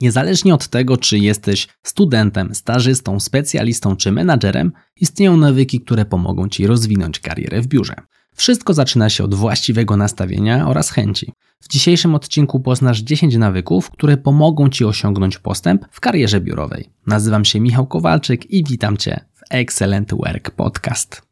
Niezależnie od tego, czy jesteś studentem, stażystą, specjalistą czy menadżerem, istnieją nawyki, które pomogą Ci rozwinąć karierę w biurze. Wszystko zaczyna się od właściwego nastawienia oraz chęci. W dzisiejszym odcinku poznasz 10 nawyków, które pomogą Ci osiągnąć postęp w karierze biurowej. Nazywam się Michał Kowalczyk i witam Cię w Excellent Work Podcast.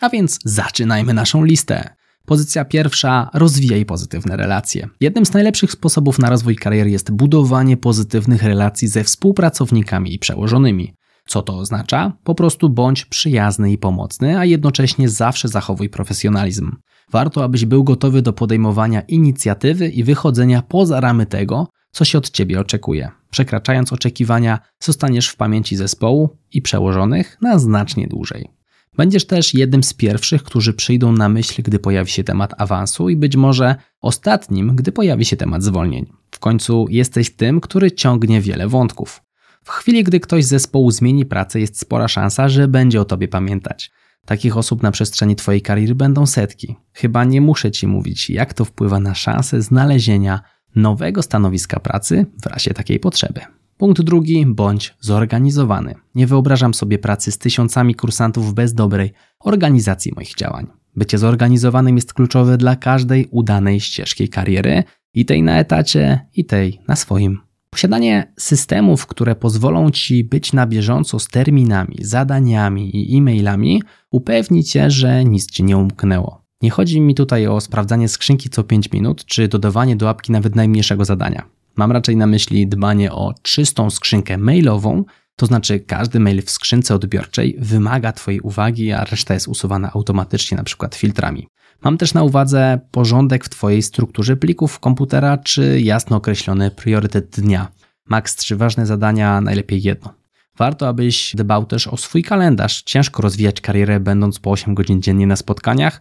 A więc zaczynajmy naszą listę. Pozycja pierwsza rozwijaj pozytywne relacje. Jednym z najlepszych sposobów na rozwój kariery jest budowanie pozytywnych relacji ze współpracownikami i przełożonymi. Co to oznacza? Po prostu bądź przyjazny i pomocny, a jednocześnie zawsze zachowuj profesjonalizm. Warto, abyś był gotowy do podejmowania inicjatywy i wychodzenia poza ramy tego, co się od ciebie oczekuje. Przekraczając oczekiwania, zostaniesz w pamięci zespołu i przełożonych na znacznie dłużej. Będziesz też jednym z pierwszych, którzy przyjdą na myśl, gdy pojawi się temat awansu i być może ostatnim, gdy pojawi się temat zwolnień. W końcu jesteś tym, który ciągnie wiele wątków. W chwili, gdy ktoś z zespołu zmieni pracę, jest spora szansa, że będzie o tobie pamiętać. Takich osób na przestrzeni Twojej kariery będą setki. Chyba nie muszę Ci mówić, jak to wpływa na szansę znalezienia nowego stanowiska pracy w razie takiej potrzeby. Punkt drugi, bądź zorganizowany. Nie wyobrażam sobie pracy z tysiącami kursantów bez dobrej organizacji moich działań. Bycie zorganizowanym jest kluczowe dla każdej udanej ścieżki kariery, i tej na etacie, i tej na swoim. Posiadanie systemów, które pozwolą Ci być na bieżąco z terminami, zadaniami i e-mailami, upewni Cię, że nic Ci nie umknęło. Nie chodzi mi tutaj o sprawdzanie skrzynki co 5 minut, czy dodawanie do apki nawet najmniejszego zadania. Mam raczej na myśli dbanie o czystą skrzynkę mailową, to znaczy każdy mail w skrzynce odbiorczej wymaga Twojej uwagi, a reszta jest usuwana automatycznie, na przykład filtrami. Mam też na uwadze porządek w Twojej strukturze plików komputera, czy jasno określony priorytet dnia. Max trzy ważne zadania, najlepiej jedno. Warto, abyś dbał też o swój kalendarz. Ciężko rozwijać karierę, będąc po 8 godzin dziennie na spotkaniach,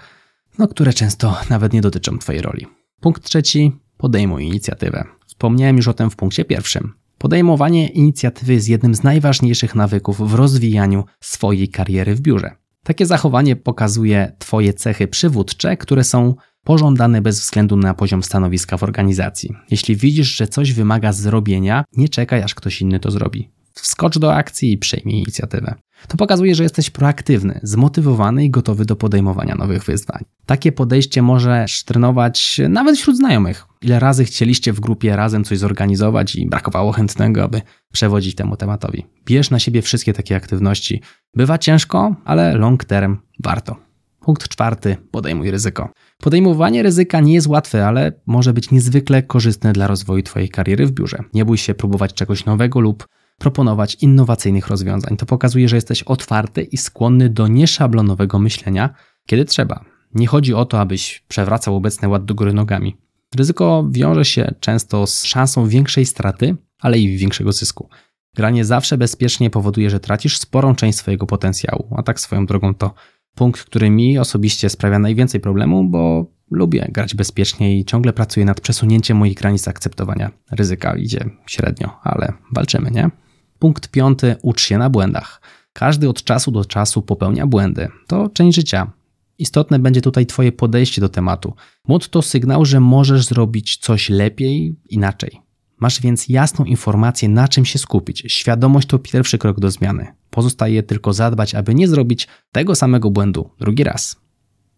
no, które często nawet nie dotyczą Twojej roli. Punkt trzeci. Podejmuj inicjatywę. Wspomniałem już o tym w punkcie pierwszym. Podejmowanie inicjatywy jest jednym z najważniejszych nawyków w rozwijaniu swojej kariery w biurze. Takie zachowanie pokazuje Twoje cechy przywódcze, które są pożądane bez względu na poziom stanowiska w organizacji. Jeśli widzisz, że coś wymaga zrobienia, nie czekaj, aż ktoś inny to zrobi. Wskocz do akcji i przejmij inicjatywę. To pokazuje, że jesteś proaktywny, zmotywowany i gotowy do podejmowania nowych wyzwań. Takie podejście może trenować nawet wśród znajomych. Ile razy chcieliście w grupie razem coś zorganizować i brakowało chętnego, aby przewodzić temu tematowi. Bierz na siebie wszystkie takie aktywności. Bywa ciężko, ale long term warto. Punkt czwarty. Podejmuj ryzyko. Podejmowanie ryzyka nie jest łatwe, ale może być niezwykle korzystne dla rozwoju Twojej kariery w biurze. Nie bój się próbować czegoś nowego lub proponować innowacyjnych rozwiązań. To pokazuje, że jesteś otwarty i skłonny do nieszablonowego myślenia, kiedy trzeba. Nie chodzi o to, abyś przewracał obecny ład do góry nogami. Ryzyko wiąże się często z szansą większej straty, ale i większego zysku. Granie zawsze bezpiecznie powoduje, że tracisz sporą część swojego potencjału, a tak swoją drogą to punkt, który mi osobiście sprawia najwięcej problemu, bo lubię grać bezpiecznie i ciągle pracuję nad przesunięciem moich granic akceptowania. Ryzyka idzie średnio, ale walczymy, nie? Punkt piąty, ucz się na błędach. Każdy od czasu do czasu popełnia błędy. To część życia. Istotne będzie tutaj Twoje podejście do tematu. Młot to sygnał, że możesz zrobić coś lepiej, inaczej. Masz więc jasną informację, na czym się skupić. Świadomość to pierwszy krok do zmiany. Pozostaje tylko zadbać, aby nie zrobić tego samego błędu drugi raz.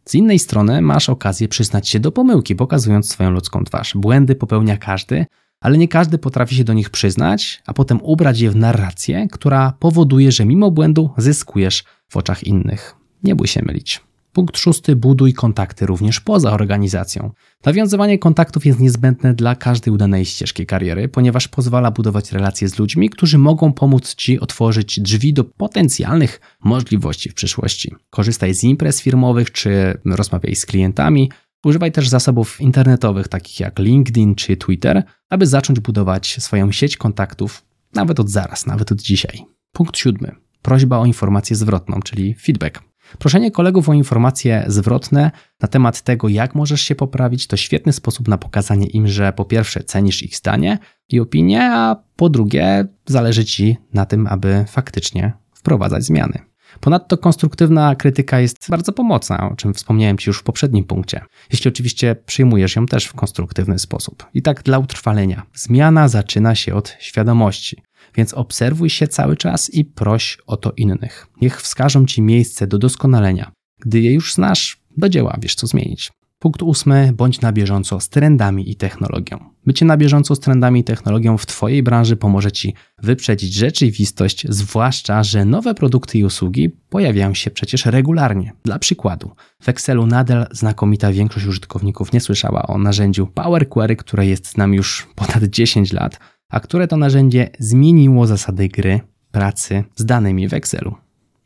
Z innej strony masz okazję przyznać się do pomyłki, pokazując swoją ludzką twarz. Błędy popełnia każdy, ale nie każdy potrafi się do nich przyznać, a potem ubrać je w narrację, która powoduje, że mimo błędu zyskujesz w oczach innych. Nie bój się mylić. Punkt szósty. Buduj kontakty również poza organizacją. Nawiązywanie kontaktów jest niezbędne dla każdej udanej ścieżki kariery, ponieważ pozwala budować relacje z ludźmi, którzy mogą pomóc Ci otworzyć drzwi do potencjalnych możliwości w przyszłości. Korzystaj z imprez firmowych czy rozmawiaj z klientami, Używaj też zasobów internetowych takich jak LinkedIn czy Twitter, aby zacząć budować swoją sieć kontaktów nawet od zaraz, nawet od dzisiaj. Punkt siódmy. Prośba o informację zwrotną, czyli feedback. Proszenie kolegów o informacje zwrotne na temat tego, jak możesz się poprawić, to świetny sposób na pokazanie im, że po pierwsze cenisz ich zdanie i opinię, a po drugie zależy ci na tym, aby faktycznie wprowadzać zmiany. Ponadto konstruktywna krytyka jest bardzo pomocna, o czym wspomniałem Ci już w poprzednim punkcie. Jeśli oczywiście przyjmujesz ją też w konstruktywny sposób. I tak dla utrwalenia. Zmiana zaczyna się od świadomości. Więc obserwuj się cały czas i proś o to innych. Niech wskażą Ci miejsce do doskonalenia. Gdy je już znasz, do dzieła wiesz co zmienić. Punkt ósmy, bądź na bieżąco z trendami i technologią. Bycie na bieżąco z trendami i technologią w Twojej branży pomoże Ci wyprzedzić rzeczywistość, zwłaszcza, że nowe produkty i usługi pojawiają się przecież regularnie. Dla przykładu, w Excelu nadal znakomita większość użytkowników nie słyszała o narzędziu Power Query, które jest z nami już ponad 10 lat, a które to narzędzie zmieniło zasady gry, pracy z danymi w Excelu.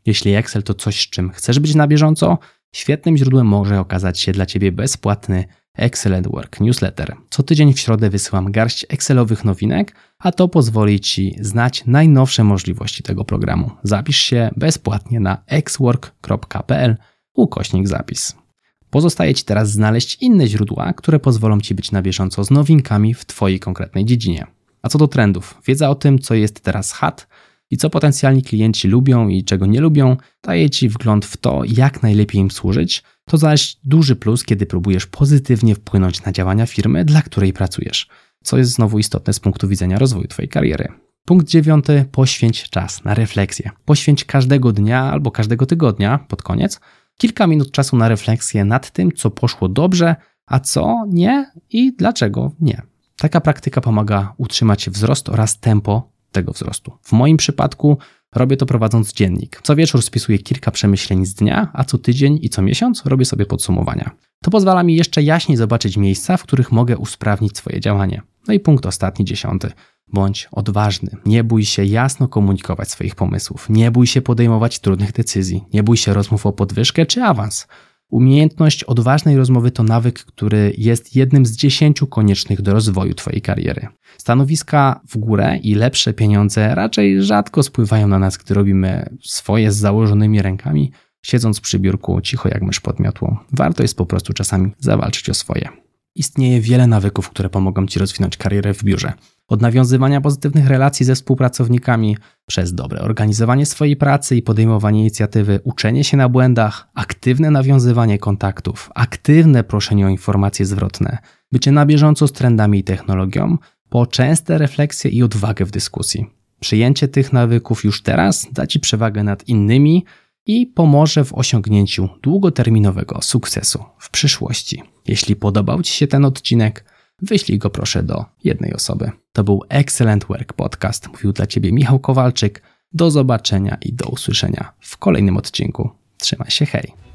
Jeśli Excel to coś, z czym chcesz być na bieżąco, Świetnym źródłem może okazać się dla Ciebie bezpłatny Excellent Work Newsletter. Co tydzień w środę wysyłam garść Excelowych nowinek, a to pozwoli Ci znać najnowsze możliwości tego programu. Zapisz się bezpłatnie na xwork.pl ukośnik zapis. Pozostaje Ci teraz znaleźć inne źródła, które pozwolą Ci być na bieżąco z nowinkami w Twojej konkretnej dziedzinie. A co do trendów, wiedza o tym, co jest teraz hot, i co potencjalni klienci lubią i czego nie lubią, daje Ci wgląd w to, jak najlepiej im służyć. To zaś duży plus, kiedy próbujesz pozytywnie wpłynąć na działania firmy, dla której pracujesz, co jest znowu istotne z punktu widzenia rozwoju Twojej kariery. Punkt dziewiąty: poświęć czas na refleksję. Poświęć każdego dnia albo każdego tygodnia, pod koniec, kilka minut czasu na refleksję nad tym, co poszło dobrze, a co nie i dlaczego nie. Taka praktyka pomaga utrzymać wzrost oraz tempo tego wzrostu. W moim przypadku robię to prowadząc dziennik. Co wieczór spisuję kilka przemyśleń z dnia, a co tydzień i co miesiąc robię sobie podsumowania. To pozwala mi jeszcze jaśniej zobaczyć miejsca, w których mogę usprawnić swoje działanie. No i punkt ostatni, dziesiąty. Bądź odważny. Nie bój się jasno komunikować swoich pomysłów. Nie bój się podejmować trudnych decyzji. Nie bój się rozmów o podwyżkę czy awans. Umiejętność odważnej rozmowy to nawyk, który jest jednym z dziesięciu koniecznych do rozwoju Twojej kariery. Stanowiska w górę i lepsze pieniądze raczej rzadko spływają na nas, gdy robimy swoje z założonymi rękami, siedząc przy biurku cicho jak mysz pod miotłą. Warto jest po prostu czasami zawalczyć o swoje. Istnieje wiele nawyków, które pomogą Ci rozwinąć karierę w biurze. Od nawiązywania pozytywnych relacji ze współpracownikami, przez dobre organizowanie swojej pracy i podejmowanie inicjatywy, uczenie się na błędach, aktywne nawiązywanie kontaktów, aktywne proszenie o informacje zwrotne, bycie na bieżąco z trendami i technologią, po częste refleksje i odwagę w dyskusji. Przyjęcie tych nawyków już teraz da Ci przewagę nad innymi i pomoże w osiągnięciu długoterminowego sukcesu w przyszłości. Jeśli podobał Ci się ten odcinek, wyślij go proszę do jednej osoby. To był Excellent Work Podcast. Mówił dla Ciebie Michał Kowalczyk. Do zobaczenia i do usłyszenia w kolejnym odcinku. Trzymaj się, hej!